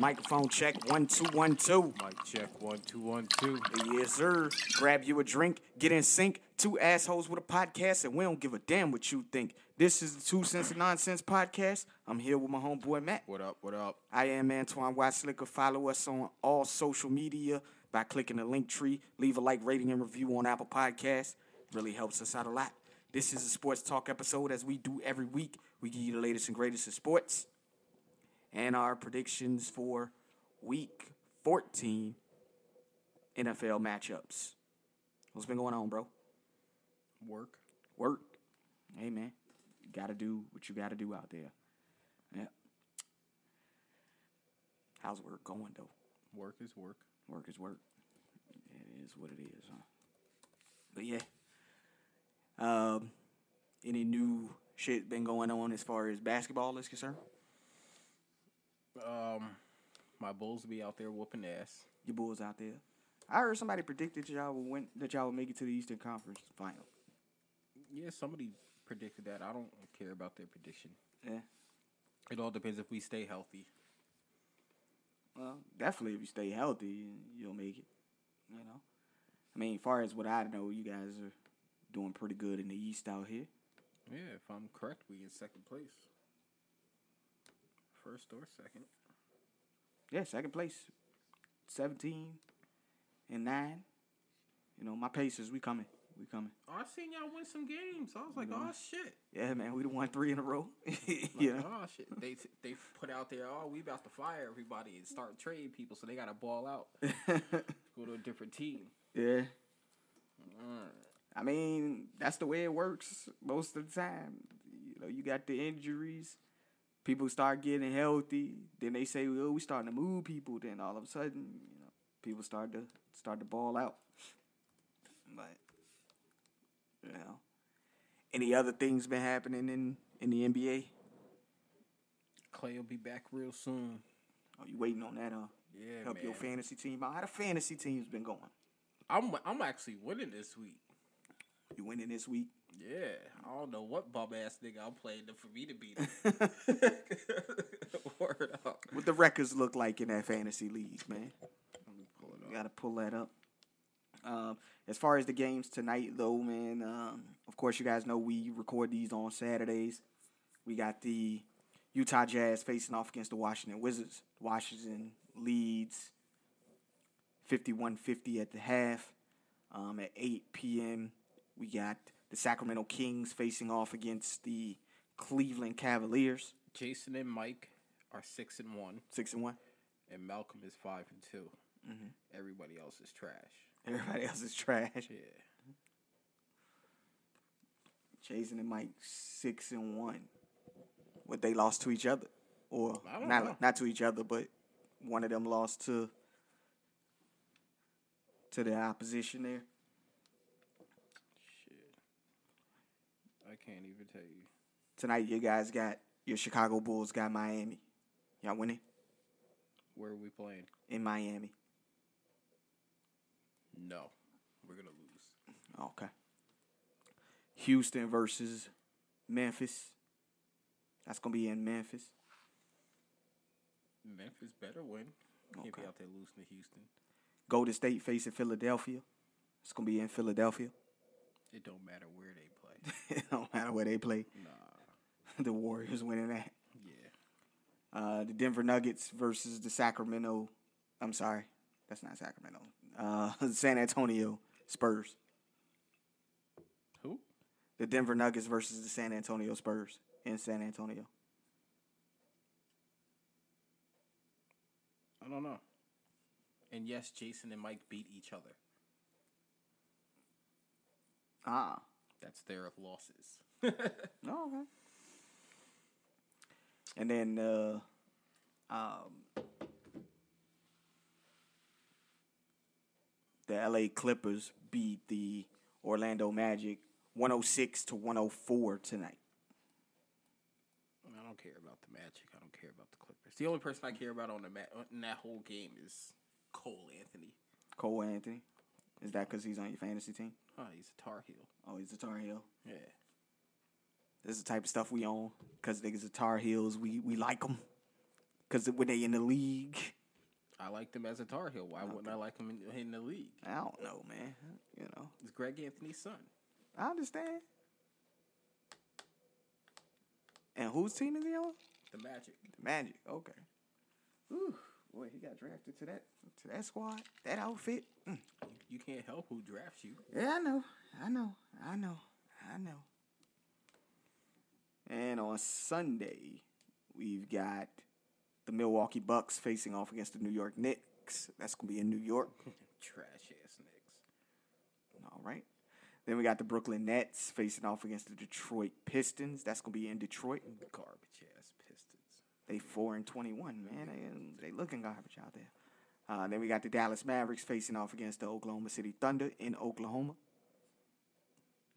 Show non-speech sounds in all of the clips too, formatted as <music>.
Microphone check one two one two. Mic check one two one two. Yes, sir. Grab you a drink, get in sync. Two assholes with a podcast, and we don't give a damn what you think. This is the Two Cents and Nonsense podcast. I'm here with my homeboy Matt. What up? What up? I am Antoine Watslicker. Follow us on all social media by clicking the link tree. Leave a like, rating, and review on Apple Podcasts. Really helps us out a lot. This is a sports talk episode, as we do every week. We give you the latest and greatest in sports and our predictions for week 14 NFL matchups. What's been going on, bro? Work. Work. Hey, man. You got to do what you got to do out there. Yeah. How's work going, though? Work is work. Work is work. It is what it is, huh? But yeah. Um, any new shit been going on as far as basketball is concerned? Um, my Bulls will be out there whooping ass. Your Bulls out there. I heard somebody predicted y'all would win, that y'all would make it to the Eastern Conference final. Yeah, somebody predicted that. I don't care about their prediction. Yeah. It all depends if we stay healthy. Well, definitely if you stay healthy, you'll make it. You know. I mean, far as what I know, you guys are doing pretty good in the East out here. Yeah, if I'm correct, we in second place. First or second. Yeah, second place, seventeen and nine. You know, my Pacers, we coming, we coming. Oh, I seen y'all win some games. I was like, oh shit. Yeah, man, we done won three in a row. <laughs> Like, you Oh shit. They they put out there, oh, we about to fire everybody and start trading people, so they gotta ball out. <laughs> Go to a different team. yeah. Alright. I mean, that's the way it works most of the time. You know, you got the injuries. People start getting healthy. Then they say, "Well, we starting to move people." Then all of a sudden, you know, people start to start to ball out. But you know, any other things been happening in in the NBA? Clay will be back real soon. Are you waiting on that? Huh? Yeah, Help your fantasy team out. How the fantasy team's been going? I'm I'm actually winning this week. You winning this week? Yeah, I don't know what bum ass nigga I'm playing to- for me to beat <laughs> him. <laughs> Word up. What the records look like in that fantasy league, man? Let me pull it up. got to pull that up. Um, as far as the games tonight, though, man, um, of course, you guys know we record these on Saturdays. We got the Utah Jazz facing off against the Washington Wizards. Washington leads 51 50 at the half. Um, at 8 p.m., we got the Sacramento Kings facing off against the Cleveland Cavaliers. Jason and Mike are six and one, 6 and 1. and Malcolm is five and 2 mm-hmm. Everybody else is trash. Everybody else is trash. Yeah. Jason and Mike six and one. What they lost to each other, or not know. not to each other, but one of them lost to to the opposition there. Shit. I can't even tell you. Tonight, you guys got your Chicago Bulls got Miami. Y'all winning Where are we playing? in Miami. No. We're gonna lose. Okay. Houston versus Memphis. That's gonna be in Memphis. Memphis better win. Can't be out there losing to Houston. Golden State facing Philadelphia. It's gonna be in Philadelphia. It don't matter where they play. <laughs> it don't matter where they play. nah. <laughs> the Warriors winning that. Yeah. Uh, the Denver Nuggets versus the Sacramento. I'm sorry, that's not Sacramento. Uh, <laughs> San Antonio Spurs. Who? The Denver Nuggets versus the San Antonio Spurs in San Antonio. I don't know. And yes, Jason and Mike beat each other. Ah, That's their losses. no, <laughs> okay. And then uh, um, the LA Clippers beat the Orlando Magic 106 to 104 tonight. I don't care about the Magic. I don't care about the Clippers. The only person I care about on the ma- in that whole game is Cole Anthony. Cole Anthony. Is that because he's on your fantasy team? Oh, he's a Tar Heel. Oh, he's a Tar Heel. Yeah. This is the type of stuff we own because niggas are Tar Heels. We we like them. because when they in the league, I like them as a Tar Heel. Why wouldn't I like them in, in the league? I don't know, man. You know, It's Greg Anthony's son. I understand. And whose team is he on? The Magic. The Magic. Okay. Ooh, boy, he got drafted to that to that squad, that outfit. Mm. You can't help who drafts you. Yeah, I know. I know. I know. I know. And on Sunday, we've got the Milwaukee Bucks facing off against the New York Knicks. That's gonna be in New York. <laughs> Trash ass Knicks. All right. Then we got the Brooklyn Nets facing off against the Detroit Pistons. That's gonna be in Detroit. Garbage ass Pistons. They four and twenty one, man. They, they looking garbage out there. Uh, then we got the Dallas Mavericks facing off against the Oklahoma City Thunder in Oklahoma.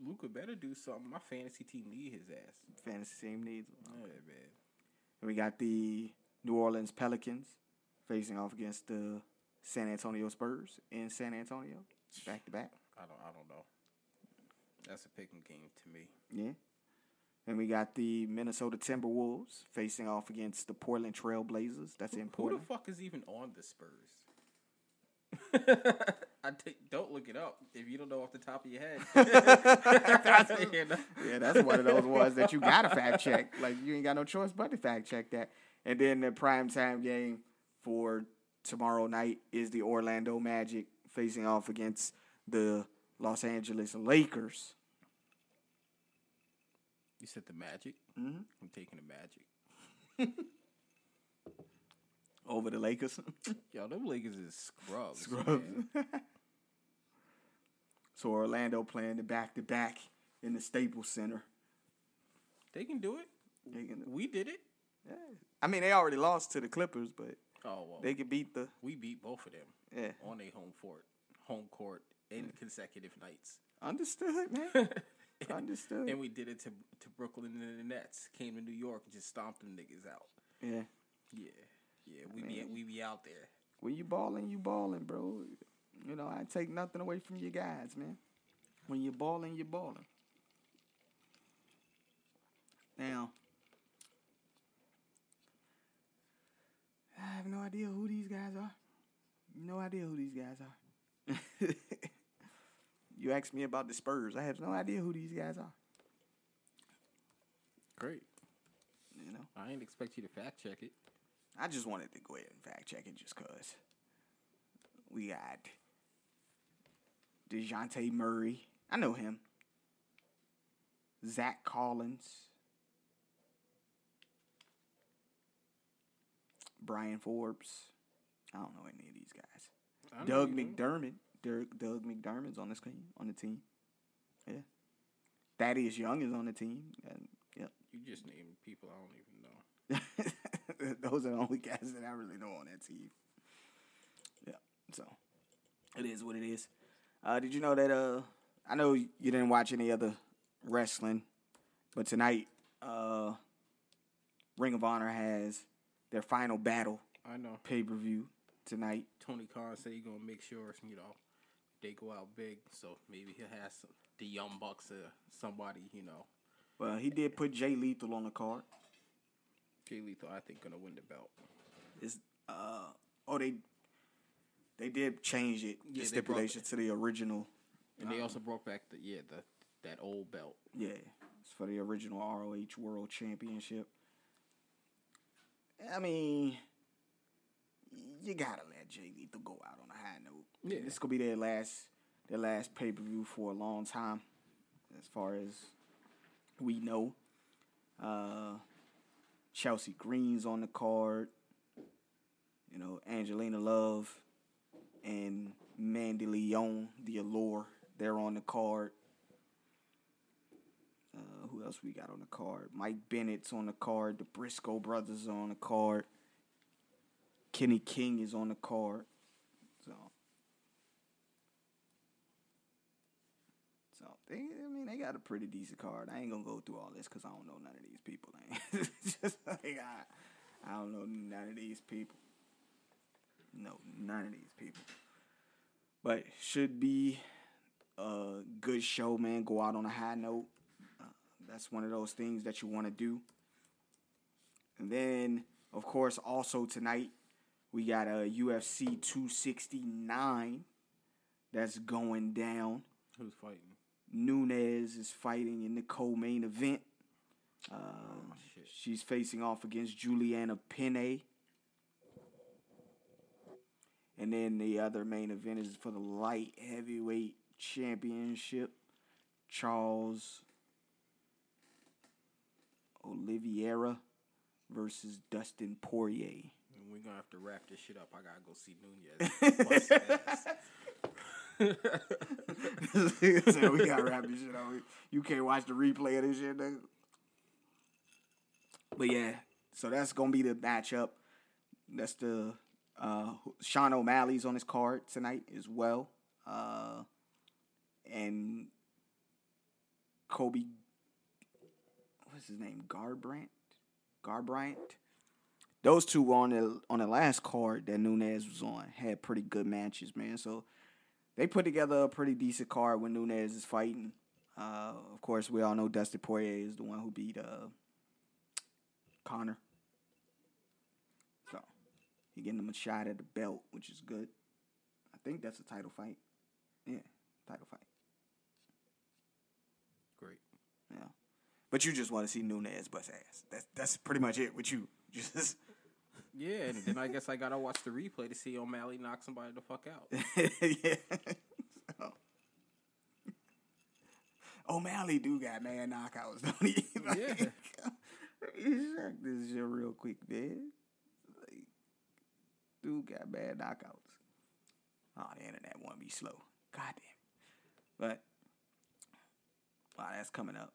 Luka better do something. My fantasy team need his ass. Fantasy team needs. them. Yeah, man. And we got the New Orleans Pelicans facing off against the San Antonio Spurs in San Antonio, back to back. I don't. I don't know. That's a picking game to me. Yeah. And we got the Minnesota Timberwolves facing off against the Portland Trail Blazers. That's in Who the fuck is even on the Spurs? <laughs> I take, don't look it up if you don't know off the top of your head. <laughs> <laughs> Know? Yeah, that's one of those ones that you gotta fact check. Like you ain't got no choice but to fact check that. And then the prime time game for tomorrow night is the Orlando Magic facing off against the Los Angeles Lakers. You said the Magic. Mhm. I'm taking the Magic. Over the Lakers. <laughs> Yo, them Lakers is scrubs. Scrubs. <laughs> so Orlando playing the back to back in the Staples Center. They can do it. They can- We did it. yeah. I mean, they already lost to the Clippers, but Oh well, they could beat the we beat both of them yeah. on a home court, home court in consecutive nights. Understood, man. <laughs> Understood. And we did it to to Brooklyn and the Nets. Came to New York and just stomped them niggas out. yeah. Yeah, yeah, we be we be out there. When you balling, you balling, bro. You know, I take nothing away from you guys, man. When you're balling, you're balling. Now, I have no idea who these guys are. No idea who these guys are. <laughs> you asked me about the Spurs. I have no idea who these guys are. Great. You know, I ain't expect you to fact check it. I just wanted to go ahead and fact check it just cause we got Dejounte Murray. I know him. Zach Collins. Bryn Forbes. I don't know any of these guys. Doug. McDermott. Doug, Doug McDermott's on this team. On the team. Yeah. Thaddeus Young is on the team. And, yep. You just named people I don't even know. <laughs> <laughs> Those are the only guys that I really know on that team. Yeah. So it is what it is. Uh, did you know that? Uh, I know you didn't watch any other wrestling, but tonight, uh, Ring of Honor has their final battle I know. pay per view tonight. Tony Khan said he's gonna make sure you know they go out big. So maybe he'll have some, the Young Bucks or somebody. You know, Well, he did put Jay Lethal on the card. Jay Lethal I think gonna win the belt. Is uh oh they they did change it Yeah, the stipulation to the original. And they also brought back the yeah the that old belt. Yeah, it's for the original ROH World Championship. I mean, you gotta let Jay Lethal go out on a high note. Yeah. this could be their last their last pay per view for a long time, as far as we know. Uh, Chelsea Green's on the card. You know, Angelina Love and Mandy Leon, the Allure, they're on the card. Uh, who else we got on the card? Mike Bennett's on the card. The Briscoe brothers are on the card. Kenny King is on the card. So, so they, I mean, they got a pretty decent card. I ain't gonna go through all this because I don't know none of these people. <laughs> Just like I, I don't know none of these people. No, none of these people. But should be a good show, man. Go out on a high note. Uh, that's one of those things that you want to do. And then Of course, also tonight we got a UFC 269 that's going down. Who's fighting? Nunes is fighting in the co-main event. Uh, Oh, she's facing off against Julianna Peña. And then the other main event is for the light heavyweight championship. Charles Oliveira versus Dustin Poirier. We're gonna have to wrap this shit up. I gotta go see Nunes. <laughs> <laughs> So we gotta wrap this shit up. You can't watch the replay of this shit, nigga. But yeah, so that's gonna be the matchup. That's the uh Sean O'Malley's on his card tonight as well. Uh and Kobe what's his name? Garbrandt? Garbrandt? Those two were on the on the last card that Nunes was on. Had pretty good matches, man. So they put together a pretty decent card when Nunes is fighting. Uh, of course, we all know Dustin Poirier is the one who beat uh, Conor. So he getting him a shot at the belt, which is good. I think that's a title fight. Yeah, title fight. Great. Yeah, but you just want to see Nunes bust ass. That's that's pretty much it with you. <laughs> Just Yeah, and then I guess I gotta watch the replay to see O'Malley knock somebody the fuck out. <laughs> yeah. So. O'Malley do got man knockouts, don't he? <laughs> Like, Yeah. Check this shit real quick, man. Like, dude got bad knockouts. Oh, the internet won't be slow. God damn. But, wow, that's coming up.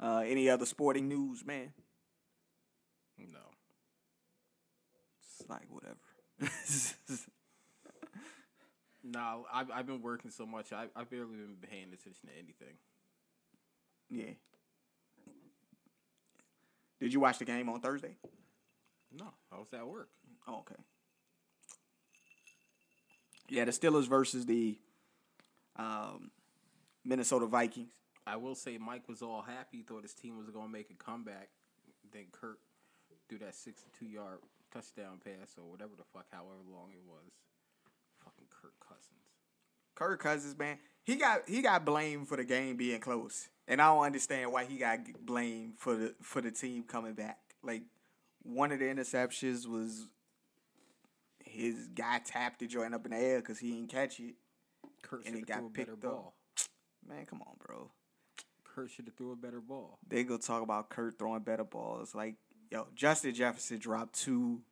Uh, any other sporting news, man? No. It's like whatever. <laughs> No, I've I've been working so much. I I've barely been paying attention to anything. yeah. Did you watch the game on Thursday? No, I was at work. Oh, okay. Yeah, the Steelers versus the um, Minnesota Vikings. I will say Mike was all happy, thought his team was gonna make a comeback. Then Kirk threw that sixty-two yard touchdown pass or whatever the fuck, however long it was. Kirk Cousins. Man, he got he got blamed for the game being close, and I don't understand why he got blamed for the for the team coming back. Like one of the interceptions was his guy tapped the joint up in the air because he didn't catch it. Kirk And should it got threw a better picked up. ball. Man, come on, bro. Kirk should have threw a better ball. they go talk about Kirk throwing better balls. Like, yo, Justin Jefferson dropped two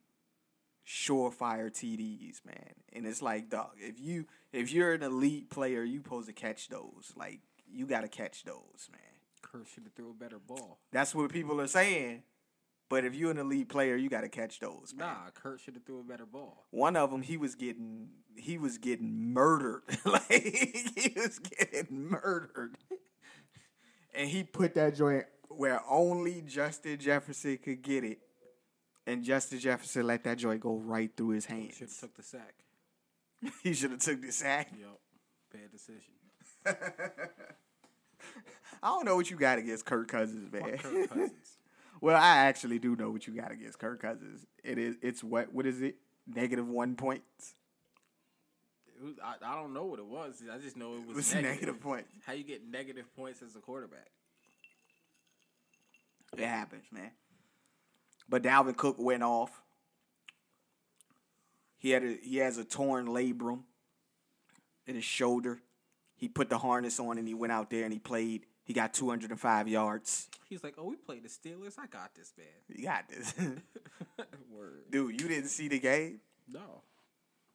surefire TDs, man. And it's like, dog, if you if you're an elite player, you supposed to catch those. Like, you gotta catch those, man. Kirk should have threw a better ball. That's what people are saying. But if you're an elite player, you gotta catch those, man. Nah, Kirk should have threw a better ball. One of them, he was getting he was getting murdered. <laughs> like he was getting murdered. And he put that joint where only Justin Jefferson could get it. And Justin Jefferson let that joint go right through his Should have took the sack. <laughs> he should have took the sack. Yep, Bad decision. <laughs> I don't know what you got against Kirk Cousins, man. Kirk Cousins. <laughs> well, I actually do know what you got against Kirk Cousins. It is it's what what is it? Negative one points. Was, I, I don't know what it was. I just know it It was, was negative. negative points. How you get negative points as a quarterback? It happens, man. But Dalvin Cook went off. He had a he has a torn labrum in his shoulder. He put the harness on and he went out there and he played. He got 205 yards. He's like, "Oh, we played the Steelers. I got this, man." You got this. Word. <laughs> <laughs> Dude, you didn't see the game? No.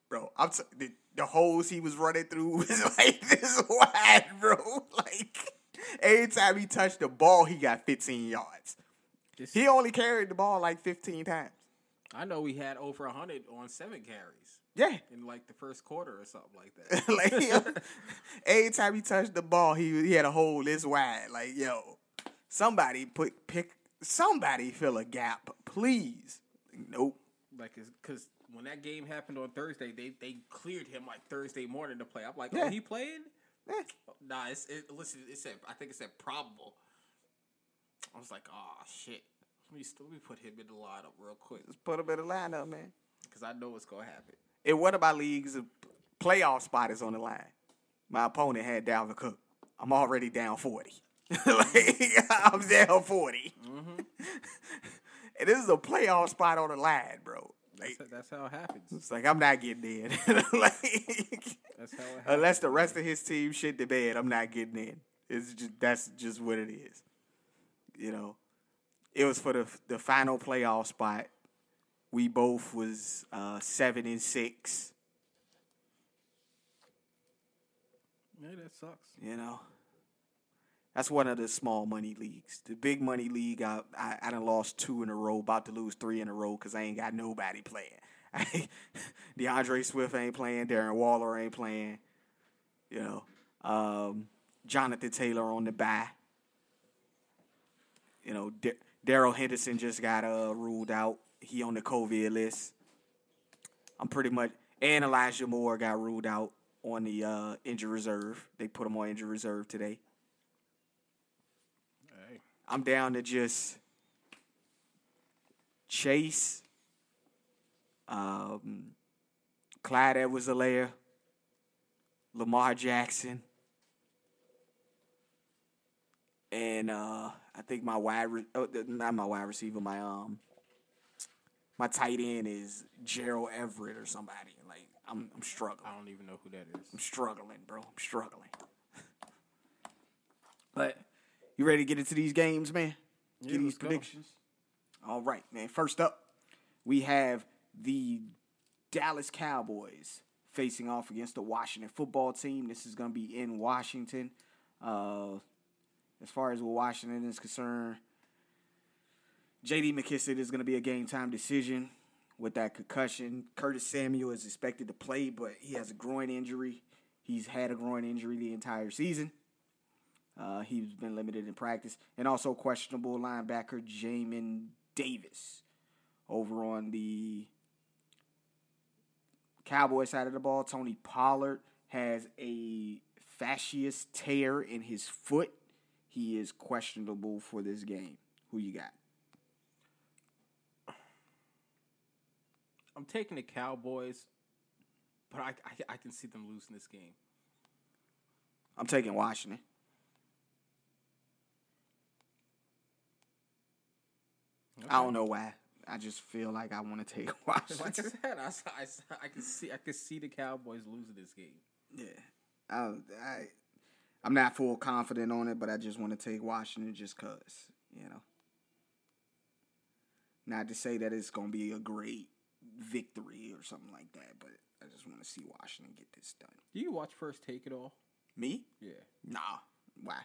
Bro, I'm t- the, the holes he was running through <laughs> was like this wide, bro. Like every time he touched the ball, he got 15 yards. This, He only carried the ball like 15 times. I know he had over hundred on seven carries Yeah. in like the first quarter or something like that. <laughs> like every time he touched the ball, he he had a hole this wide. Like yo, somebody put pick somebody fill a gap, please. Nope. like, because when that game happened on Thursday, they they cleared him like Thursday morning to play. I'm like, Yeah. "Oh, he playing?" Eh. Nah, it's it, listen. It said I think it said probable. I was like, "Oh shit." Let me, let me put him in the lineup real quick Let's put him in the lineup, man. because I know what's gonna happen. In one of my leagues, a playoff spot is on the line. My opponent had Dalvin Cook. I'm already down 40. <laughs> like, <laughs> I'm down 40. Mm-hmm. <laughs> and this is a playoff spot on the line, bro. Like, That's, that's how it happens. it's like I'm not getting in. like, That's how it happens. unless the rest of his team shit the bed, I'm not getting in. It's just that's just what it is. You know, it was for the the final playoff spot. We both was uh, seven and six. Yeah, that sucks. You know, that's one of the small money leagues. The big money league, I I, I done lost two in a row. About to lose three in a row because I ain't got nobody playing. <laughs> D'Andre Swift ain't playing. Darren Waller ain't playing. You know, um, Jonathan Taylor on the bye. You know, Darrell Henderson just got uh, ruled out. He on the COVID list. I'm pretty much, and Elijah Moore got ruled out on the uh, injury reserve. They put him on injury reserve today. Hey, I'm down to just Chase, um, Clyde Edwards-Helaire, Lamar Jackson, and uh, I think my wide, re- oh, not my wide receiver, my um, my tight end is Gerald Everett or somebody. Like I'm, I'm struggling. I don't even know who that is. I'm struggling, bro. I'm struggling. <laughs> but you ready to get into these games, man? Yeah, get these let's go. predictions. All right, man. First up, we have the Dallas Cowboys facing off against the Washington football team. This is going to be in Washington. Uh, as far as Washington is concerned, J.D. McKissic is going to be a game time decision with that concussion. Curtis Samuel is expected to play, but he has a groin injury. He's had a groin injury the entire season. Uh, he's been limited in practice, and also questionable linebacker Jamin Davis over on the Cowboy side of the ball. Tony Pollard has a fascious tear in his foot. He is questionable for this game. Who you got? I'm taking the Cowboys, but I, I I can see them losing this game. I'm taking Washington. I don't know why. I just feel like I want to take <laughs> Washington. Like I said, I, I I can see I can see the Cowboys losing this game. Yeah, I, I, I'm not full confident on it, but I just want to take Washington just cause you know. Not to say that it's gonna be a great victory or something like that, but I just want to see Washington get this done. Do you watch First Take at all? Me? Yeah. Nah. Why?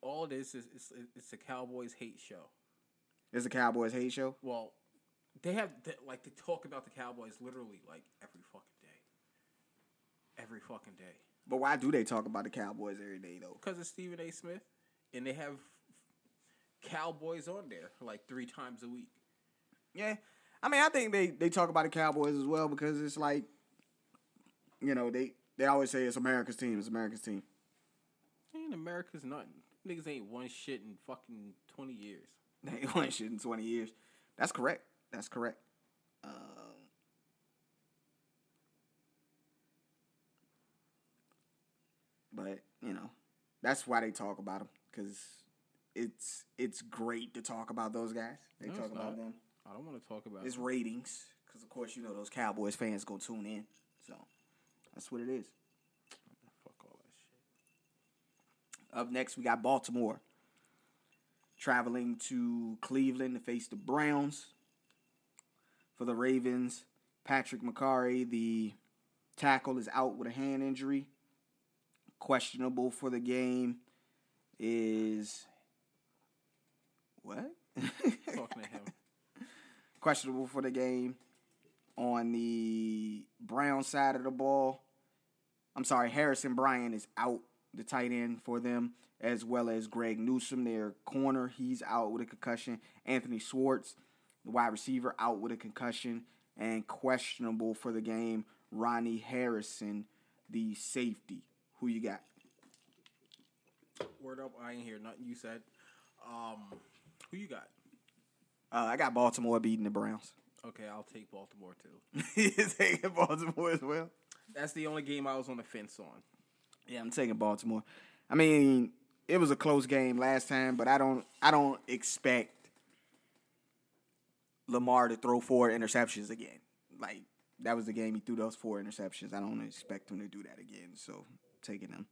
All this is it's, it's a Cowboys hate show. It's a Cowboys hate show. Well, they have they, like they talk about the Cowboys literally like every fucking day. Every fucking day. But why do they talk about the Cowboys every day though? Because it's Stephen A. Smith, and they have Cowboys on there like three times a week. Yeah. I mean, I think they, they talk about the Cowboys as well because it's like, you know, they, they always say it's America's team. It's America's team. Ain't America's nothing. Niggas ain't won shit in fucking twenty years. They ain't won shit in 20 years. That's correct. That's correct. Um, but, you know, that's why they talk about them because it's it's great to talk about those guys. They No, talk about them. I don't want to talk about It's it. ratings because, of course, you know those Cowboys fans gonna tune in. So that's what it is. Fuck all that shit. Up next, we got Baltimore traveling to Cleveland to face the Browns. For the Ravens, Patrick Mekari, the tackle, is out with a hand injury. Questionable for the game is what? Talking to him. <laughs> questionable for the game. On the Brown side of the ball, I'm sorry, Harrison Bryan is out, the tight end for them, as well as Greg Newsome, their corner. He's out with a concussion. Anthony Schwartz, the wide receiver, out with a concussion. And questionable for the game, Ronnie Harrison, the safety. Who you got? Word up, I ain't hear nothing you said. Um, Who you got? Uh, I got Baltimore beating the Browns. Okay, I'll take Baltimore too. <laughs> He's taking Baltimore as well. That's the only game I was on the fence on. Yeah, I'm taking Baltimore. I mean, it was a close game last time, but I don't I don't expect Lamar to throw four interceptions again. Like that was the game he threw those four interceptions. I don't expect him to do that again. So taking them.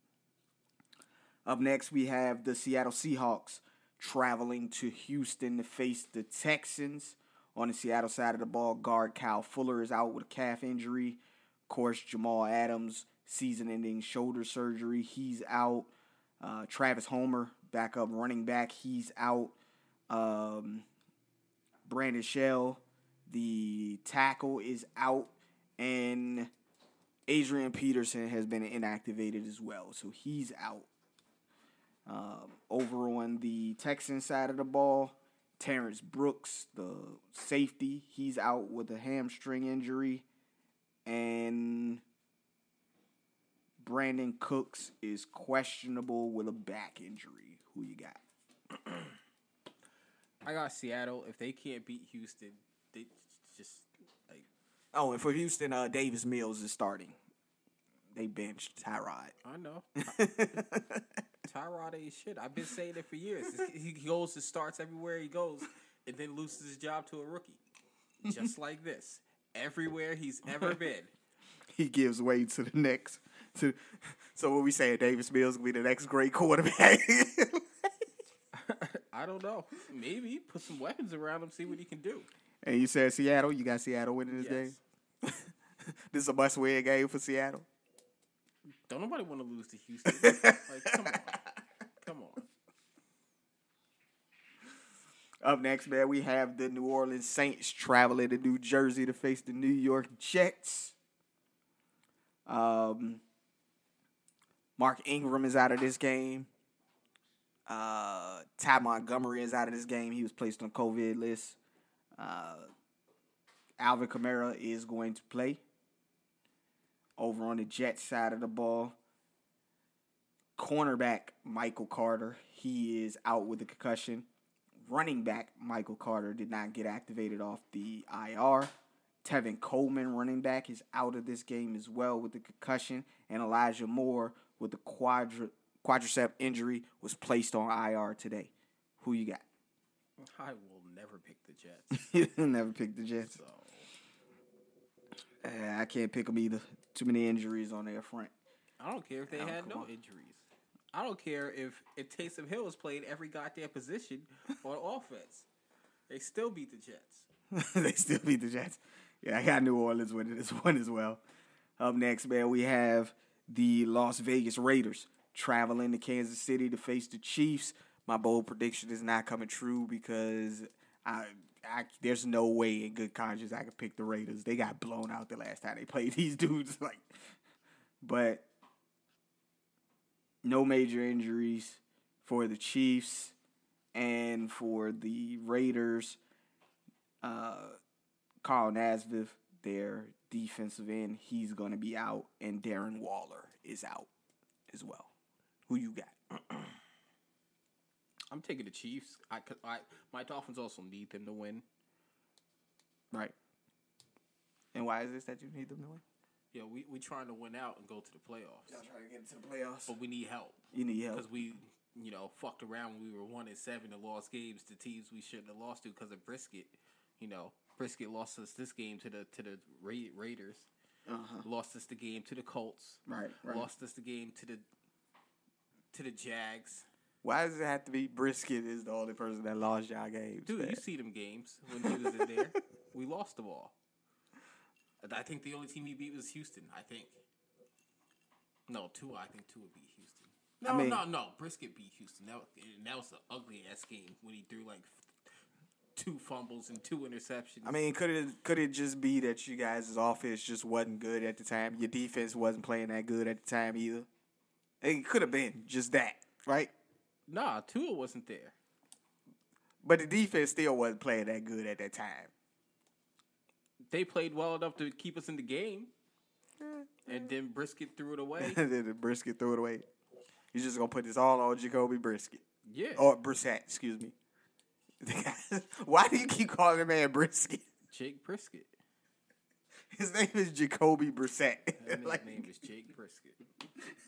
Up next, we have the Seattle Seahawks traveling to Houston to face the Texans. On the Seattle side of the ball, guard Kyle Fuller is out with a calf injury. Of course, Jamal Adams, season ending shoulder surgery, he's out. Uh, Travis Homer, backup running back, he's out. Um, Brandon Shell, the tackle, is out. And Adrian Peterson has been inactivated as well, so he's out. Um, over on the Texan side of the ball, Terrence Brooks, the safety, he's out with a hamstring injury. And Brandin Cooks is questionable with a back injury. Who you got? <clears throat> I got Seattle. If they can't beat Houston, they just Oh, and for Houston, uh, Davis Mills is starting. They benched Tyrod. I know. <laughs> Tyrod ain't shit. I've been saying it for years. He goes and starts everywhere he goes, and then loses his job to a rookie, just <laughs> like this. Everywhere he's ever been. he gives way to the next. To so what we say, Davis Mills will be the next great quarterback. <laughs> I don't know. Maybe put some weapons around him, see what he can do. and you said Seattle. You got Seattle winning this Yes. game. This is a must-win game for Seattle. Don't nobody want to lose to Houston. like, come on, come on. Up next, man, we have the New Orleans Saints traveling to New Jersey to face the New York Jets. Um, Mark Ingram is out of this game. Uh, Ty Montgomery is out of this game. He was placed on COVID list. Uh, Alvin Kamara is going to play. Over on the Jets side of the ball, cornerback Michael Carter, he is out with a concussion. Running back Michael Carter did not get activated off the IR. Tevin Coleman, running back, is out of this game as well with the concussion. And Elijah Moore with the quadri- quadricep injury was placed on IR today. Who you got? I will never pick the Jets. <laughs> you never picked the Jets. So Uh, I can't pick them either. Too many injuries on their front. I don't care if they had no on. injuries. I don't care if if Taysom Hill has played every goddamn position <laughs> on offense. They still beat the Jets. <laughs> they still beat the Jets. Yeah, I got New Orleans winning this <laughs> one as well. Up next, man, we have the Las Vegas Raiders traveling to Kansas City to face the Chiefs. My bold prediction is not coming true because I, I there's no way in good conscience I could pick the Raiders. They got blown out the last time they played <laughs> these dudes. Like, but no major injuries for the Chiefs and for the Raiders. Uh, Carl Nassib, their defensive end, he's going to be out, and Darren Waller is out as well. Who you got? <clears throat> I'm taking the Chiefs. I, I my Dolphins also need them to win. Right. And why is this that you need them to win? Yeah, we we trying to win out and go to the playoffs, trying to get into the playoffs. but we need help You need help. because we you know fucked around when we were one and seven and lost games to teams we shouldn't have lost to because of Brisket. You know, Brisket lost us this game to the to the Ra- Raiders. Uh-huh. Lost us the game to the Colts. Right, right. Lost us the game to the to the Jags. Why does it have to be Brisket is the only person that lost y'all games? Dude, man? you see them games when he was in there. <laughs> we lost them all. I think the only team he beat was Houston. I think. No, two. I think two would beat Houston. No, I mean- no, no. Brisket beat Houston. That that was an ugly ass game when he threw like two fumbles and two interceptions. I mean, could it could it just be that you guys' offense just wasn't good at the time? Your defense wasn't playing that good at the time either. It could have been just that, right? Nah, Tua wasn't there. But the defense still wasn't playing that good at that time. They played well enough to keep us in the game, eh. and then Brisket threw it away. and <laughs> then the Brisket threw it away. You're just gonna put this all on Jacoby Brisket Yeah, or Brissett, excuse me. <laughs> Why do you keep calling the man Brisket? Jake Brisket. <laughs> His name is Jacoby Brissett. And his <laughs> Like- name is Jake Brisket.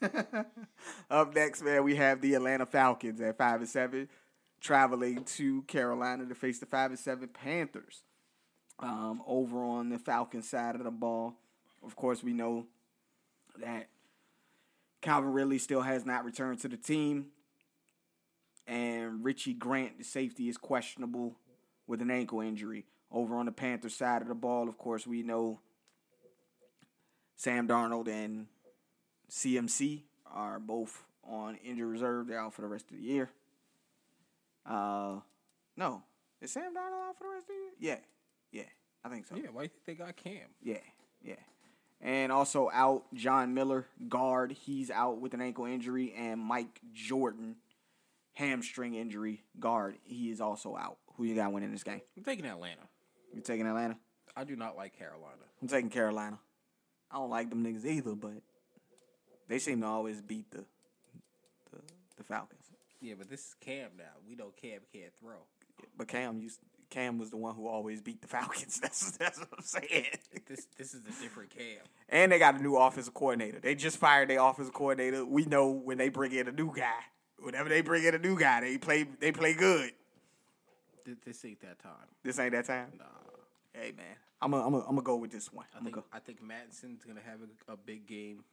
<laughs> Up next, man, we have the Atlanta Falcons at five and seven, traveling to Carolina to face the five and seven Panthers. Um, over on the Falcons side of the ball, of course, we know that Calvin Ridley still has not returned to the team, and Richie Grant, the safety, is questionable with an ankle injury. Over on the Panthers side of the ball, of course, we know Sam Darnold and CMC are both on injury reserve. They're out for the rest of the year. Uh, no, is Sam Darnold out for the rest of the year? Yeah, yeah, I think so. Yeah, why do you think they got Cam? Yeah, yeah. And also out, John Miller, guard, he's out with an ankle injury, and Mike Jordan, hamstring injury, guard, he is also out. Who you got winning this game? I'm taking Atlanta. You taking Atlanta? I do not like Carolina. I'm taking Carolina. I don't like them niggas either, but they seem to always beat the the, the Falcons. Yeah, but this is Cam now. We know Cam can't throw. But Cam used Cam was the one who always beat the <laughs> Falcons. That's that's what I'm saying. This this is a different Cam. And they got a new offensive coordinator. They just fired their offensive coordinator. We know when they bring in a new guy. Whenever they bring in a new guy, they play they play good. This, ain't that time. This ain't that time. Nah. Hey man, I'm gonna I'm gonna I'm go with this one. I I'm think go. I think Mattison's gonna have a, a big game.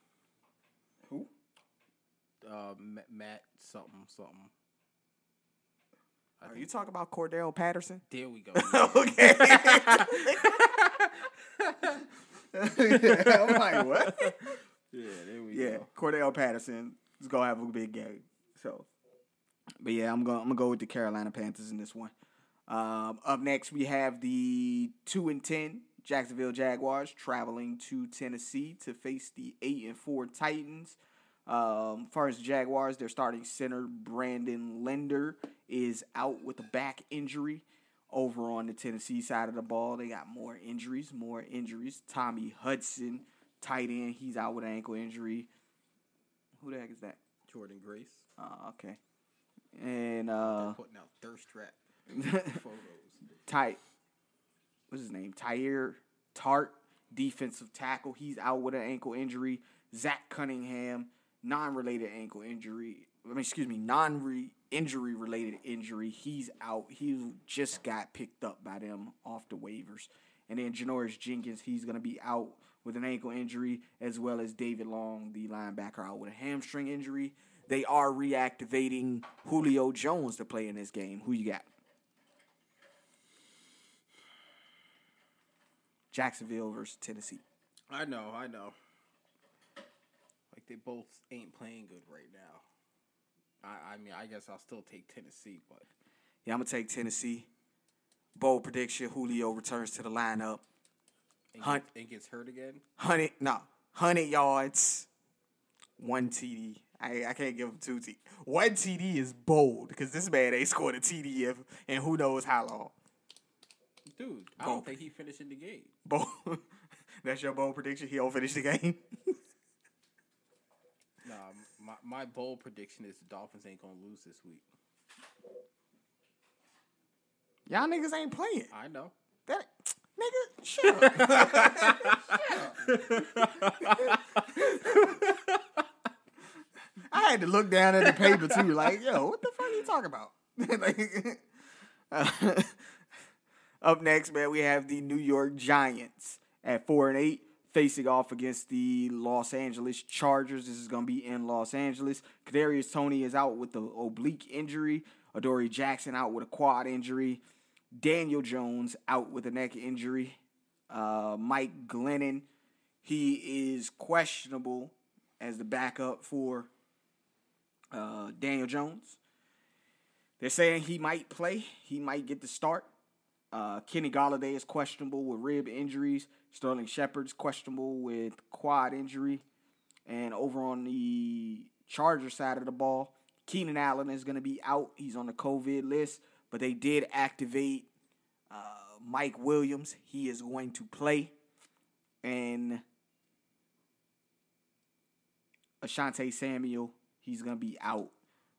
Who? Uh, Ma- Matt something something. I Are think- you talking about Cordell Patterson? there we go. <laughs> okay. <laughs> <laughs> I'm like, what? yeah, there we go. Yeah, go. Cordell Patterson is gonna have a big game. So, but yeah, I'm gonna I'm gonna go with the Carolina Panthers in this one. Um, up next, we have the two and ten Jacksonville Jaguars traveling to Tennessee to face the eight and four Titans. Um, as far as the Jaguars, their starting center Brandon Linder is out with a back injury. Over on the Tennessee side of the ball, they got more injuries, more injuries. Tommy Hudson, tight end, he's out with an ankle injury. Who the heck is that? Jordan Grace Uh, okay. And uh, putting out thirst trap photos. Ty, what's his name? Teair Tart, defensive tackle. He's out with an ankle injury. Zach Cunningham, non-related ankle injury. I mean, excuse me, non-injury related injury. He's out. He just got picked up by them off the waivers. And then Janoris Jenkins, he's gonna be out with an ankle injury, as well as David Long, the linebacker, out with a hamstring injury. They are reactivating Julio Jones to play in this game. Who you got? Jacksonville versus Tennessee. I know, I know. Like they both ain't playing good right now. I, I mean, I guess I'll still take Tennessee, but Yeah, I'm gonna take Tennessee. Bold prediction: Julio returns to the lineup. and, Hunt. gets, and gets hurt again. Hundred, no, hundred yards, one TD. I, I can't give him two TD. One TD is bold because this man ain't scored a TD if, in who knows how long. Dude, I don't think he finished the game. Bold. <laughs> That's your bold prediction. He don't finish the game. <laughs> Nah, my my bold prediction is the Dolphins ain't gonna lose this week. Y'all niggas ain't playing. I know. That nigga, shut up. <laughs> I had to look down at the paper too, like, yo, what the fuck are you talking about? like, uh, up next, man, we have the New York Giants at four and eight, facing off against the Los Angeles Chargers. This is gonna be in Los Angeles. Kadarius Toney is out with the oblique injury. Adoree Jackson out with a quad injury. Daniel Jones out with a neck injury. Uh, Mike Glennon, he is questionable as the backup for uh, Daniel Jones. They're saying he might play. He might get the start. Uh, Kenny Golladay is questionable with rib injuries. Sterling Shepard's questionable with quad injury. And over on the Charger side of the ball, Keenan Allen is going to be out. He's on the COVID list, but they did activate uh, Mike Williams. He is going to play. And Asante Samuel, he's going to be out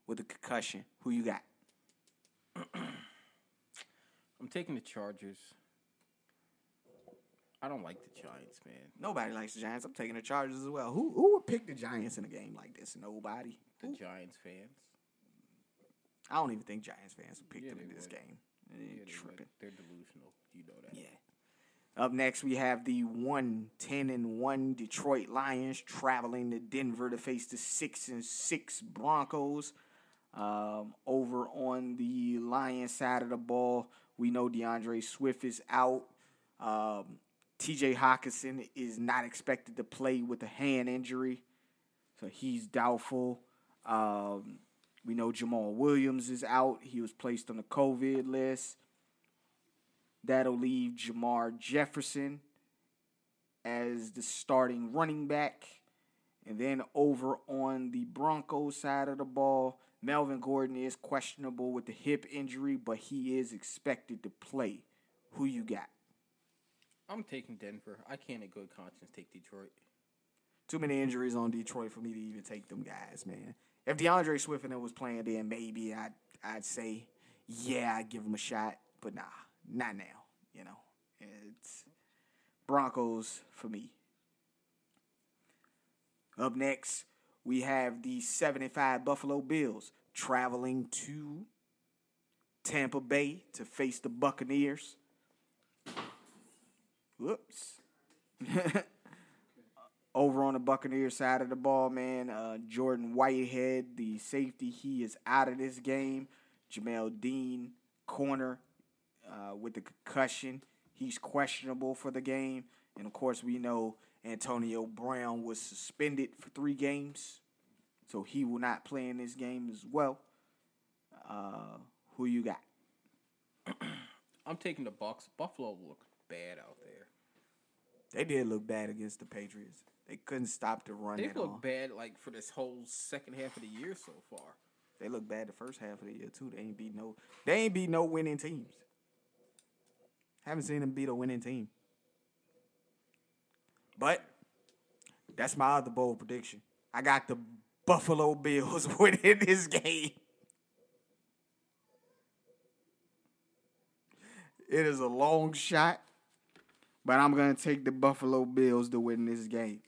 with a concussion. Who you got? <clears throat> I'm taking the Chargers. I don't like the Giants, man. Nobody likes the Giants. I'm taking the Chargers as well. Who who would pick the Giants in a game like this? Nobody. The Giants fans. I don't even think Giants fans would pick Yeah, them they in this would. game. Yeah, They're they tripping. They're delusional. You know that. Yeah. Up next, we have the 1 10 and 1 Detroit Lions traveling to Denver to face the 6 and 6 Broncos. Um, over on the Lions side of the ball, we know D'Andre Swift is out. Um, TJ Hockenson is not expected to play with a hand injury, so he's doubtful. Um, we know Jamaal Williams is out. He was placed on the COVID list. That'll leave Jermar Jefferson as the starting running back. And then over on the Broncos side of the ball, Melvin Gordon is questionable with the hip injury, but he is expected to play. Who you got? I'm taking Denver. I can't in good conscience take Detroit. Too many injuries on Detroit for me to even take them guys, man. If D'Andre Swift and was playing, then maybe I'd I'd say, yeah, I'd give him a shot. But nah, not now. You know, it's Broncos for me. Up next, we have the 75 Buffalo Bills traveling to Tampa Bay to face the Buccaneers. Whoops. <laughs> Over on the Buccaneers side of the ball, man, uh, Jordan Whitehead, the safety, he is out of this game. Jamel Dean, corner, uh, with the concussion. He's questionable for the game. And of course, we know Antonio Brown was suspended for three games. So he will not play in this game as well. Uh, who you got? <clears throat> I'm taking the Bucks. Buffalo look bad out there. They did look bad against the Patriots. They couldn't stop the run all. looked bad like for this whole second half of the year so far. They look bad the first half of the year too. They ain't beat no. They ain't beat no winning teams. Haven't seen them beat a winning team. But that's my other bold prediction. I got the Buffalo Bills <laughs> winning this game. It is a long shot, but I'm gonna take the Buffalo Bills to win this game.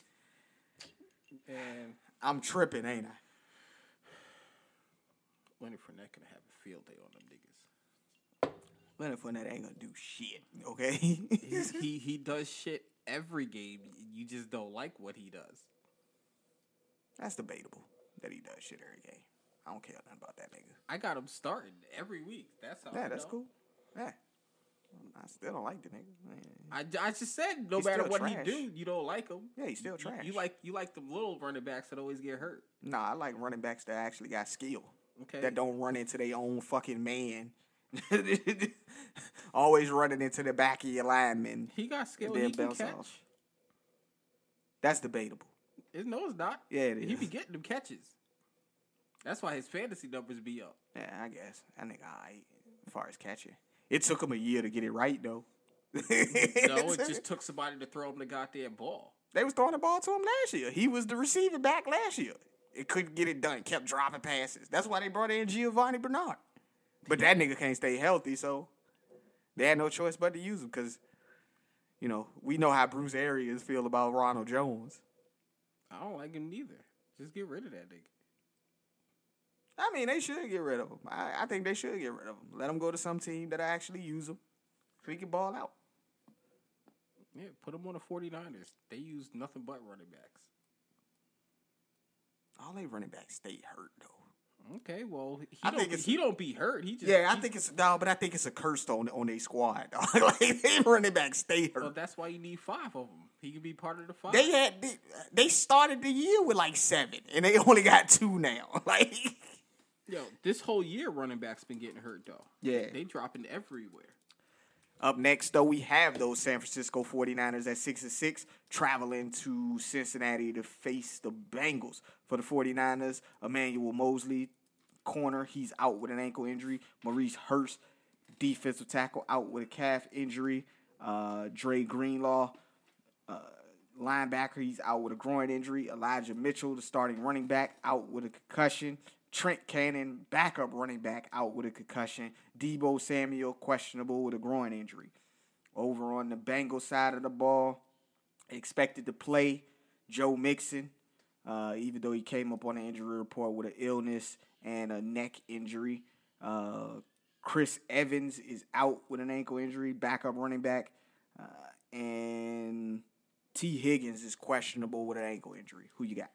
And I'm tripping, ain't I? Leonard Fournette gonna have a field day on them niggas. Leonard Fournette ain't gonna do shit. Okay. He's, he he does shit every game. You just don't like what he does. That's debatable that he does shit every game. I don't care nothing about that nigga. I got him starting every week. That's how. Yeah, I that's know. cool. Yeah. I still don't like the nigga. Man. I, I just said no He's matter what trash. he do, you don't like him. Yeah, he's still You- trash. You, like you like the little running backs that always get hurt. Nah, I like running backs that actually got skill. Okay. That don't run into their own fucking man. <laughs> Always running into the back of your lineman. He got skill. He can catch. off. That's debatable. It, no, it's not. Yeah, it He be getting them catches. That's why his fantasy numbers be up. Yeah, I guess. I think alright as far as catching. It took him a year to get it right though. <laughs> No, it just took somebody to throw him the goddamn ball. They was throwing the ball to him last year. He was the receiving back last year. It couldn't get it done. Kept dropping passes. That's why they brought in Giovani Bernard. But that nigga can't stay healthy, so they had no choice but to use him because, you know, we know how Bruce Arians feel about Ronald Jones. I don't like him neither. Just get rid of that nigga. I mean, they should get rid of him. I, I think they should get rid of him. Let him go to some team that actually use him so he can ball out. Yeah, put him on the 49ers. They use nothing but running backs. All they running backs stay hurt though. Okay, well, he I don't, be, he don't be hurt. He just Yeah, I think it's no, but I think it's a curse on on their squad. <laughs> like they running back stay hurt. Well, that's why you need five of them. He can be part of the five. They had they, they started the year with like seven, and they <laughs> only got two now. <laughs> Like, Yo, this whole year running backs been getting hurt though. Yeah. they dropping everywhere. Up next though, we have those San Francisco 49ers at six and six, traveling to Cincinnati to face the Bengals. For the 49ers, Emmanuel Moseley, corner, he's out with an ankle injury. Maurice Hurst, defensive tackle, out with a calf injury. Uh, Dre Greenlaw, linebacker, he's out with a groin injury. Elijah Mitchell, the starting running back, out with a concussion. Trent Cannon, backup running back, out with a concussion. Deebo Samuel, questionable with a groin injury. Over on the Bengals side of the ball, expected to play Joe Mixon, uh, even though he came up on the injury report with an illness and a neck injury. Uh, Chris Evans is out with an ankle injury, backup running back. Uh, and Tee Higgins is questionable with an ankle injury. Who you got?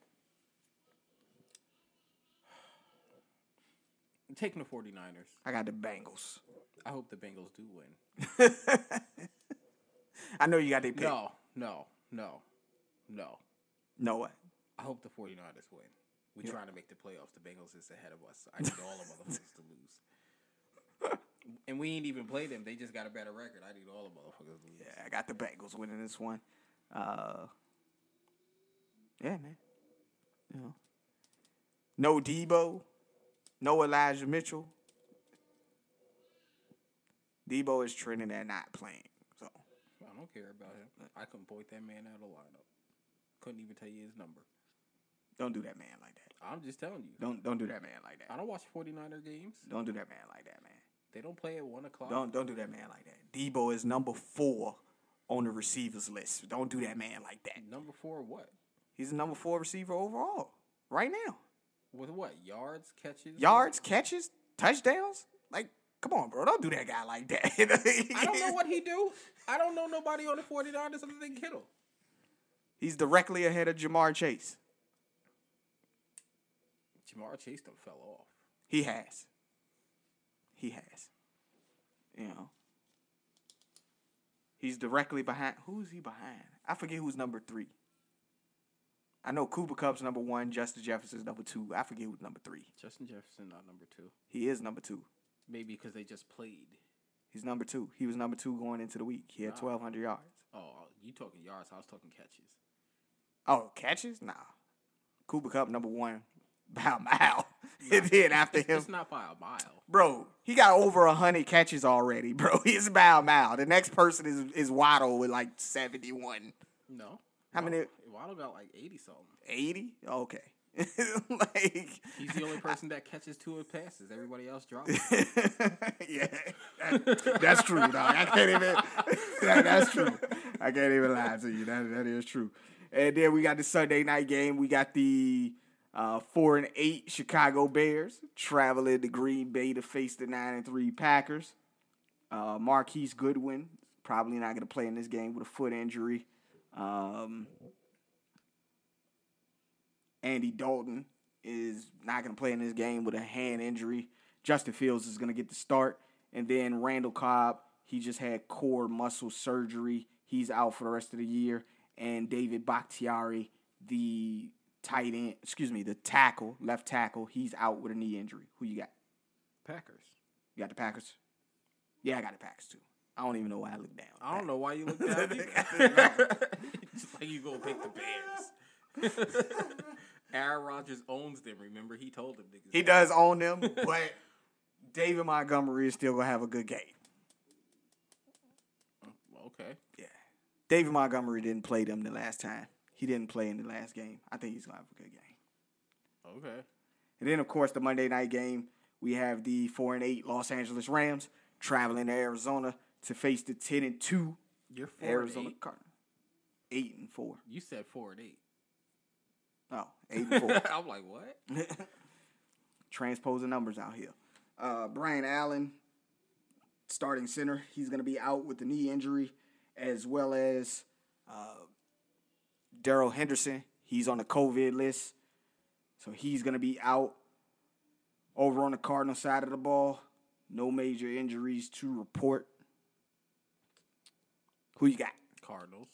I'm taking the 49ers. I got the Bengals. I hope the Bengals do win. <laughs> I know you got their pick. No, no, no, no. No what? I hope the 49ers win. We're trying to make the playoffs. The Bengals is ahead of us. I need all the <laughs> motherfuckers to lose. And we ain't even played them. They just got a better record. I need all the motherfuckers to lose. Yeah, I got the Bengals winning this one. Uh, yeah, man. You know. No Deebo. No Elijah Mitchell. Deebo is trending at not playing. So I don't care about him. I couldn't point that man out of the lineup. Couldn't even tell you his number. don't do that man like that. I'm just telling you. Don't don't do that man like that. I don't watch 49er games. Don't do that man like that, man. They don't play at 1 o'clock. Don't don't do that man like that. Deebo is number four on the receivers list. Don't do that man like that. Number four, what? He's the number four receiver overall right now. With what? Yards, catches? Yards, catches, touchdowns. Like, come on, bro. Don't do that guy like that. <laughs> I don't know what he do. I don't know nobody on the 49ers other than Kittle. He's directly ahead of Ja'Marr Chase. Ja'Marr Chase done fell off. He has. He has. You know. He's directly behind. Who is he behind? I forget who's number three. I know Cooper Kupp's number one. Justin Jefferson's number two. I forget who's number three. Justin Jefferson not number two. He is number two. Maybe because they just played. He's number two. He was number two going into the week. He had Nah. 1,200 yards. Oh, you talking yards? I was talking catches. Oh, catches? Nah. Cooper Kupp number one <laughs> by a mile. and then after <laughs> him, It's not by a mile. bro, he got over hundred catches already, bro. <laughs> He's by a mile. The next person is is Waddle with like seventy one. No. How many- Waddle got like 80 something. 80? Okay. <laughs> like He's the only person that catches two of passes. Everybody else drops. <laughs> yeah, that- that's true, dog. I can't even. that- that's true. I can't even lie to you. That that is true. And then we got the Sunday night game. We got the uh, four and eight Chicago Bears traveling to Green Bay to face the nine and three Packers. Uh, Marquise Goodwin probably not going to play in this game with a foot injury. Um, Andy Dalton is not going to play in this game with a hand injury. Justin Fields is going to get the start. And then Randall Cobb, he just had core muscle surgery. He's out for the rest of the year. And David Bakhtiari, the tight end, excuse me, the tackle, left tackle, he's out with a knee injury. Who you got? Packers. You got the Packers? Yeah, I got the Packers too. I don't even know why I look down. I don't know why you looked at me. Just like you gonna pick the Bears. <laughs> Aaron Rodgers owns them. Remember, he told them niggas. He that. does own them, but David Montgomery is still gonna have a good game. Oh, okay. Yeah. David Montgomery didn't play them the last time. He didn't play in the last game. I think he's gonna have a good game. Okay. And then of course the Monday night game, we have the four and eight Los Angeles Rams traveling to Arizona to face the ten and two You're four Arizona and eight. Cardinals. Eight and four. You said four and eight. Oh, eight and four. <laughs> I'm like, what? <laughs> transposing numbers out here. Uh, Brian Allen, starting center, he's going to be out with the knee injury, as well as uh, Darrell Henderson. He's on the COVID list, so he's going to be out. Over on the Cardinal side of the ball, no major injuries to report. Who you got? Cardinals.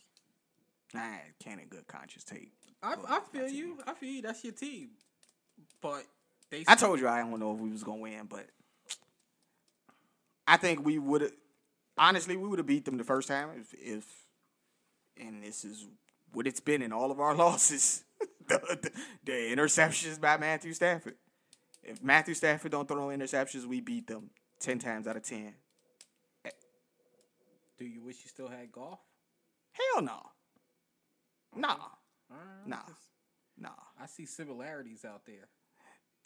Nah, can't in good conscience take. I, I feel you. I feel you. That's your team. But they. I told you I don't know if we was gonna win, but I think we would have. Honestly, we would have beat them the first time if, if, and this is what it's been in all of our <laughs> losses. <laughs> the, the, the interceptions by Matthew Stafford. If Matthew Stafford don't throw no interceptions, we beat them ten times out of ten. Do you wish you still had Goff? Hell no. Nah, Nah. nah. I see similarities out there.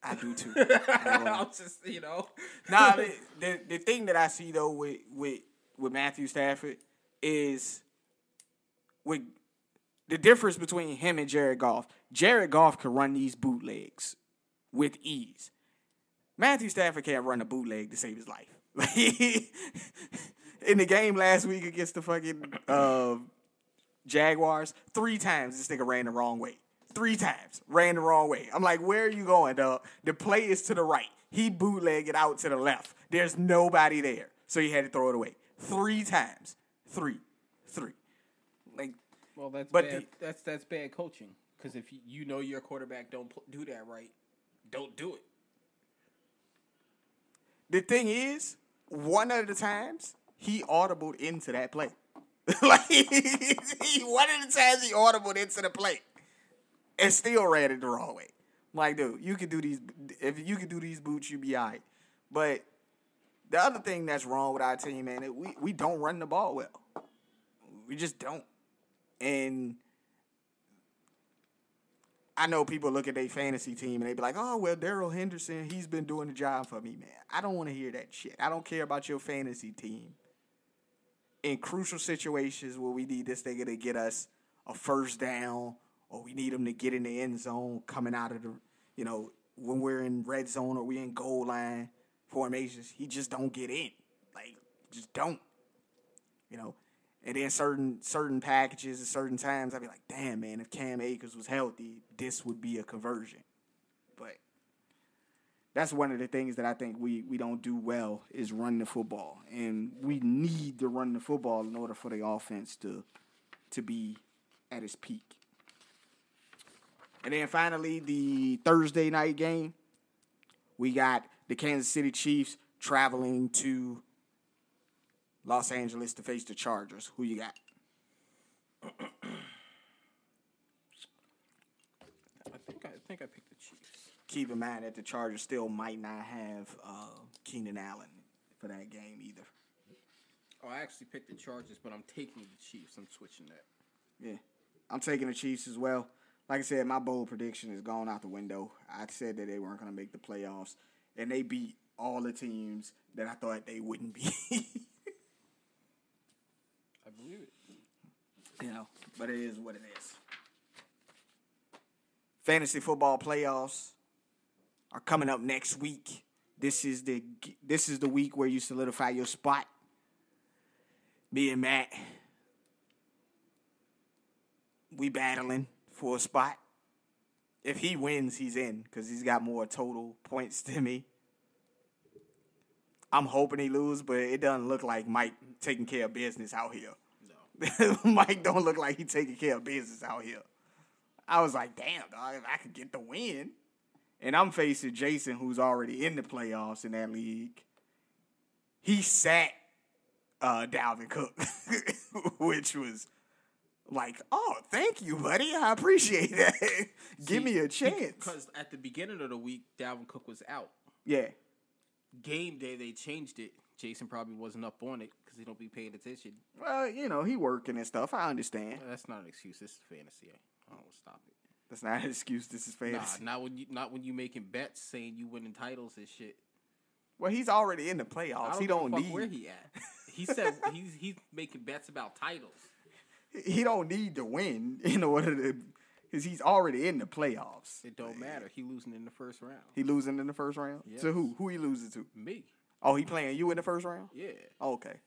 I do too. <laughs> I'm just, you know. <laughs> nah, the, the the thing that I see though with with with Matthew Stafford is with the difference between him and Jared Goff. Jared Goff can run these bootlegs with ease. Matthew Stafford can't run a bootleg to save his life. <laughs> In the game last week against the fucking uh, Jaguars, three times this nigga ran the wrong way. Three times ran the wrong way. I'm like, where are you going, dog? The play is to the right. He bootlegged it out to the left. There's nobody there, so he had to throw it away three times. Three, three. Like, Well, that's But bad. the- that's that's bad coaching. Because if you, you know your quarterback don't do that right, don't do it. the thing is, one of the times he audibled into that play. <laughs> like one of the times he audibled into the play and still ran it the wrong way. Like, dude, you could do these. If you could do these boots, you'd be alright. But the other thing that's wrong with our team, man, we we don't run the ball well. We just don't. And I know people look at their fantasy team and they be like, "Oh well, Darrell Henderson, he's been doing the job for me, man." I don't want to hear that shit. I don't care about your fantasy team. In crucial situations where we need this nigga to get us a first down, or we need him to get in the end zone coming out of the, you know, when we're in red zone or we in goal line formations, he just don't get in. Like, just don't. You know, and then certain certain packages at certain times, I'd be like, damn man, if Cam Akers was healthy, this would be a conversion. But that's one of the things that I think we we don't do well is run the football, and we need to run the football in order for the offense to to be at its peak. And then finally, the Thursday night game, we got the Kansas City Chiefs traveling to Los Angeles to face the Chargers. Who you got? I think I, I think I picked the Chiefs. Keep in mind that the Chargers still might not have uh, Keenan Allen for that game either. Oh, I actually picked the Chargers, but I'm taking the Chiefs. I'm switching that. Yeah, I'm taking the Chiefs as well. Like I said, my bold prediction is gone out the window. I said that they weren't going to make the playoffs, and they beat all the teams that I thought they wouldn't be. I believe it. you know, but it is what it is. Fantasy football playoffs are coming up next week. This is the this is the week where you solidify your spot. Me and Matt, we battling for a spot. If he wins, he's in because he's got more total points than me. I'm hoping he lose, but it doesn't look like Mike taking care of business out here. No. <laughs> Mike don't look like he taking care of business out here. I was like, damn, dog, if I could get the win. And I'm facing Jason, who's already in the playoffs in that league. He sat uh, Dalvin Cook, <laughs> which was like, oh, thank you, buddy. I appreciate that. <laughs> Give me a chance. Because at the beginning of the week, Dalvin Cook was out. Yeah. Game day, they changed it. Jason probably wasn't up on it because he don't be paying attention. Well, you know, he working and stuff. I understand. That's not an excuse. This is fantasy. I don't stop it. That's not an excuse. This is Nah, not when you not when you making bets saying you winning titles and shit. Well, he's already in the playoffs. don't he don't need. where he at. <laughs> He said he's he's making bets about titles. he don't need to win in order to because he's already in the playoffs. It don't matter. He losing in the first round. He losing in the first round. Yes. To who? Who he losing to? Me. Oh, he playing you in the first round. Yeah. Oh, okay.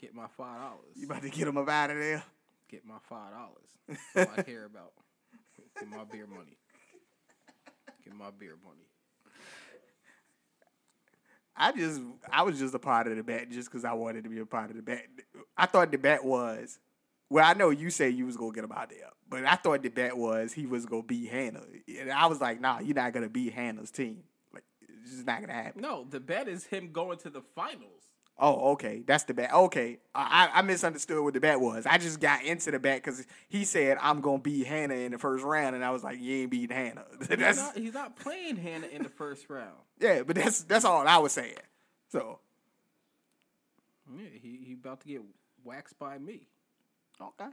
Get my five dollars. You about to get him up out of there? Get my five dollars. <laughs> That's all I care about. Get my beer money. Get my beer money. I just, I was just a part of the bet just because I wanted to be a part of the bet. I thought the bet was, well, I know you say you was gonna get him out there, but I thought the bet was he was gonna beat Hannah, and I was like, nah, you're not gonna beat Hannah's team. Like, it's just not gonna happen. No, the bet is him going to the finals. Oh, okay. That's the bet. Okay. I, I misunderstood what the bet was. I just got into the bet because he said, I'm going to beat Hannah in the first round. And I was like, you ain't beating Hannah. <laughs> He's not, he's not playing Hannah in the first round. yeah, but that's that's all I was saying. So, Yeah, he he about to get waxed by me. okay.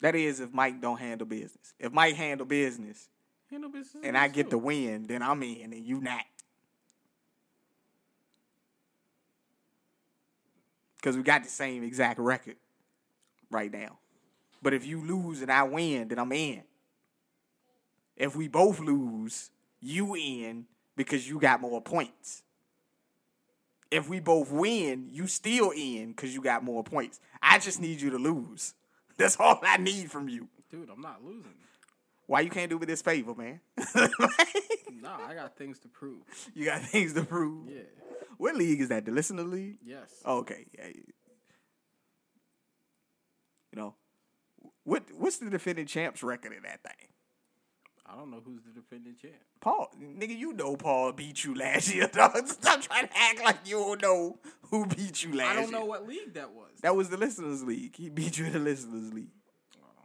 That is if Mike don't handle business. If Mike handle business Handle business and I get the win, then I'm in and you not. Because we got the same exact record right now. But if you lose and I win, then I'm in. If we both lose, you in because you got more points. If we both win, you still in because you got more points. I just need you to lose. <laughs> That's all I need from you. Dude, I'm not losing. Why you can't do me this favor, man? <laughs> Nah, I got things to prove. you got things to prove. Yeah. What league is that? The listener league? Yes. Oh, okay. Yeah. You know, what what's the defending champs record in that thing? I don't know who's the defending champ. Paul, nigga, you know Paul beat you last year, dog. <laughs> Stop trying to act like you don't know who beat you last year. I don't know what league that was. That was the listeners league. He beat you in the listeners league. Oh.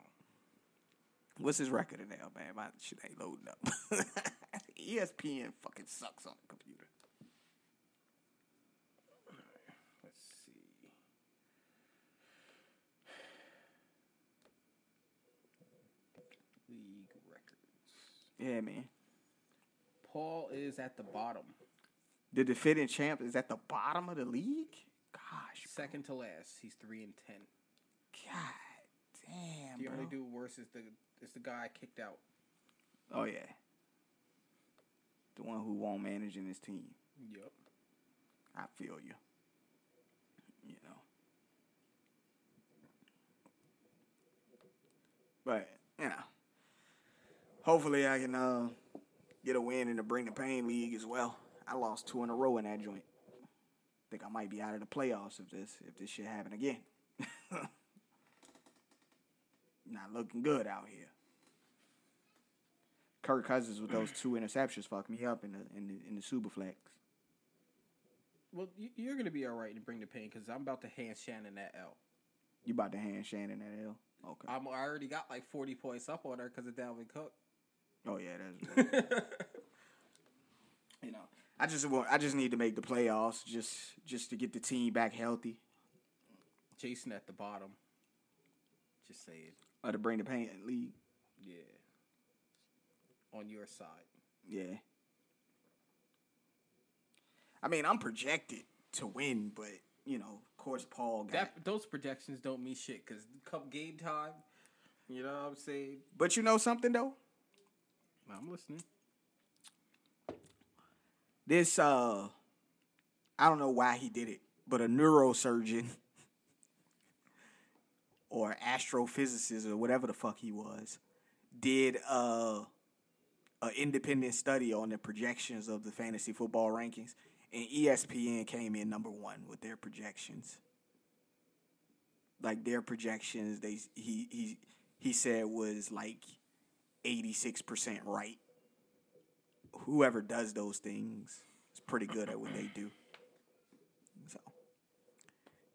What's his record in there, man? My shit ain't loading up. <laughs> ESPN fucking sucks on the computer. Let's see. League records. Yeah, man. Paul is at the bottom, The defending champ is at the bottom of the league. Gosh, second to last. He's three and ten. God damn, The bro. only dude worse is the is the guy kicked out. Oh yeah, the one who won't manage in his team. Yep. I feel you. You know. But, you know. Hopefully I can uh, get a win in the Bring the Pain League as well. I lost two in a row in that joint. Think I might be out of the playoffs if this if this shit happen again. <laughs> Not looking good out here. Kirk Cousins with those two interceptions fucked me up in the in the in the Superflex. Well, you- you're gonna be all right to bring the pain because I'm about to hand Shannon that L. You about to hand Shannon that L? Okay. I'm I already got like 40 points up on her because of Dalvin Cook. Oh yeah, that's <laughs> you know. I just want I just need to make the playoffs just just to get the team back healthy. Jason at the bottom. Just say it. Or to bring the pain league. Yeah. On your side. Yeah. I mean, I'm projected to win, but you know, of course, Paul got. That those projections don't mean shit because come game time, you know what I'm saying. but you know something though, I'm listening. this uh, I don't know why he did it, but a neurosurgeon <laughs> or astrophysicist or whatever the fuck he was did uh an independent study on the projections of the fantasy football rankings, and ESPN came in number one with their projections. Like their projections, they he he he said was like eighty six percent right. Whoever does those things is pretty good at what they do. So,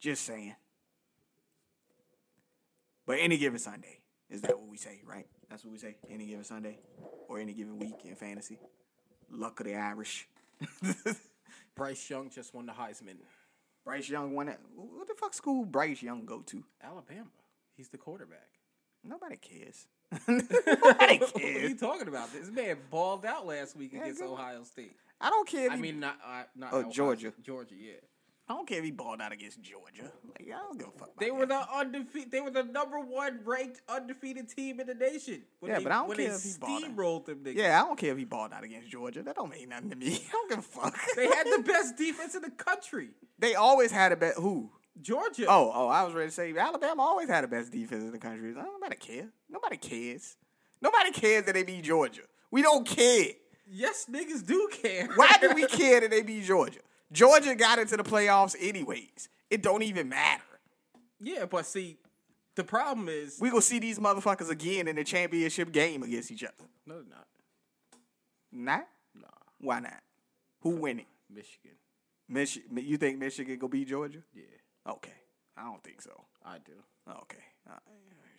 just saying. But any given Sunday, is that what we say, right? That's what we say. Any given Sunday or any given week in fantasy. Luck of the Irish. <laughs> Bryce Young just won the Heisman. Bryce Young won it. What the fuck school Bryce Young go to? Alabama. He's the quarterback. Nobody cares. <laughs> Nobody what are you talking about? This man balled out last week against good. Ohio State. I don't care. If I mean, not uh, not Oh, Georgia. State, Georgia, yeah. I don't care if he balled out against Georgia. Like, I don't give a fuck. About They that. were the undefeated. They were the number one ranked undefeated team in the nation. When Yeah, they, but I don't when care they if he steamrolled them niggas. Yeah, I don't care if he balled out against Georgia. That don't mean nothing to me. <laughs> I don't give a fuck. They had the best defense in the country. they always had a bet. Who? Georgia. Oh, oh, I was ready to say Alabama always had the best defense in the country. Nobody care. Nobody cares. Nobody cares that they beat Georgia. We don't care. yes, niggas do care. Why do we <laughs> care that they beat Georgia? Georgia got into the playoffs anyways. It don't even matter. yeah, but see, the problem is We gonna see these motherfuckers again in the championship game against each other. no, they're not. Not? Nah, Why not? Who winning? Michigan. Michigan. you think Michigan gonna beat Georgia? Yeah, Okay, I don't think so. I do. Okay, uh,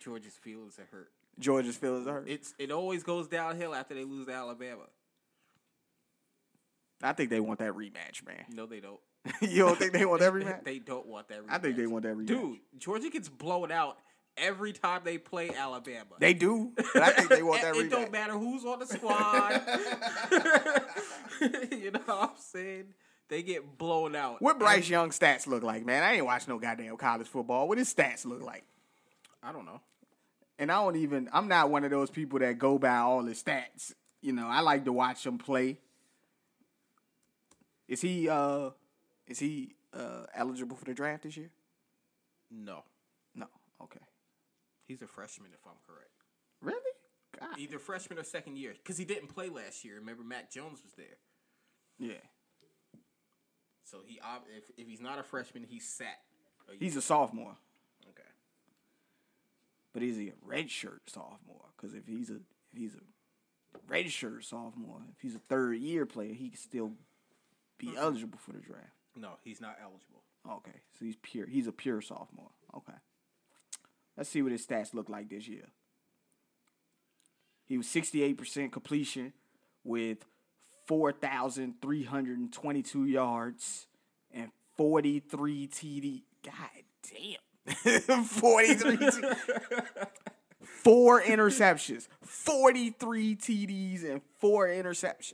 Georgia's feelings are hurt. Georgia's feelings are hurt. It's it always goes downhill after they lose to Alabama. I think they want that rematch, man. No, they don't. <laughs> you don't think they want that rematch? <laughs> they don't want that. Rematch. I think they want that rematch. Dude, Georgia gets blown out every time they play Alabama. They do, but I think they want that <laughs> it rematch. don't matter who's on the squad. you know what I'm saying? They get blown out. What Bryce Young stats look like, man? I ain't watch no goddamn college football. What his stats look like? I don't know. And I don't even. I'm not one of those people that go by all his stats. You know, I like to watch him play. Is he uh is he uh eligible for the draft this year? No. No. Okay. He's a freshman, if I'm correct. Really? God. Either freshman or second year. Because he didn't play last year. Remember, Mac Jones was there. Yeah. So he, if, if he's not a freshman, he's sat. a. He's a sophomore, okay. but is he a redshirt sophomore? Because if he's a if he's a redshirt sophomore, if he's a third year player, he can still be eligible for the draft. No, he's not eligible. Okay, so he's pure. He's a pure sophomore. Okay. Let's see what his stats look like this year. He was 68% completion with 4,322 yards and 43 TD. God damn. <laughs> 43 T- Four interceptions, 43 TDs, and four interceptions.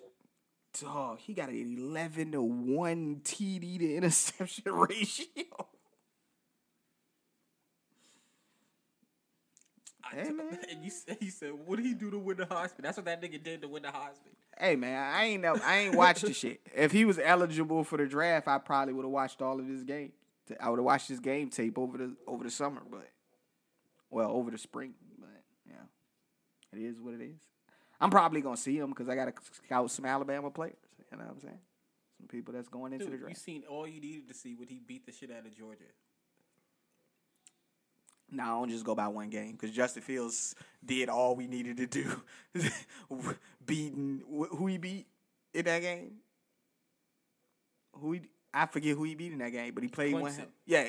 Dog, he got an 11 to 1 TD to interception <laughs> ratio. Hey, <laughs> man. And you said, he said, what did he do to win the Heisman? That's what that nigga did to win the Heisman. Hey man, I ain't never, I ain't watched the shit. <laughs> If he was eligible for the draft, I probably would have watched all of his game. I would have watched his game tape over the over the summer, but well, over the spring. But yeah, it is what it is. I'm probably gonna see him because I got to scout some Alabama players. You know what I'm saying? Some people that's going into Dude, the draft. you seen all you needed to see when he beat the shit out of Georgia. No, I don't just go by one game because Justin Fields did all we needed to do. <laughs> Beating who he beat in that game. Who he, I forget who he beat in that game, but he played one. Yeah,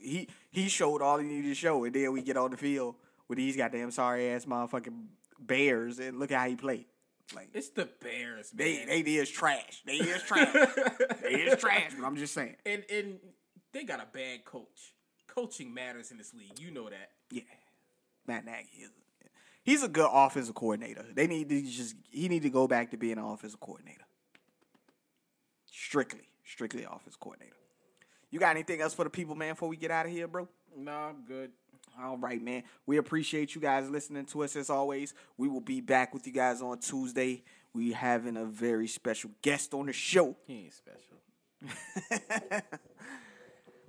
he he showed all he needed to show, and then we get on the field with these goddamn sorry ass motherfucking Bears, and look at how he played. Like It's the Bears, they man. they is trash. They is <laughs> trash. they is trash. But I'm just saying. and and they got a bad coach. Coaching matters in this league. You know that. Yeah, Matt Nagy is. He's a good offensive coordinator. They need to just he need to go back to being an offensive coordinator. Strictly, strictly offensive coordinator. You got anything else for the people, man? Before we get out of here, bro. Nah, I'm good. All right, man. We appreciate you guys listening to us as always. We will be back with you guys on Tuesday. We having a very special guest on the show. He ain't special. <laughs>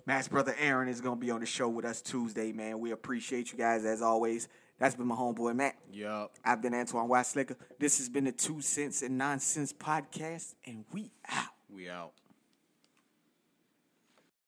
Matt's brother Aaron is gonna be on the show with us Tuesday, man. We appreciate you guys as always. That's been my homeboy Matt. Yup. I've been Antoine Weisslicker. This has been the Two Cents and Nonsense podcast, and we out. We out.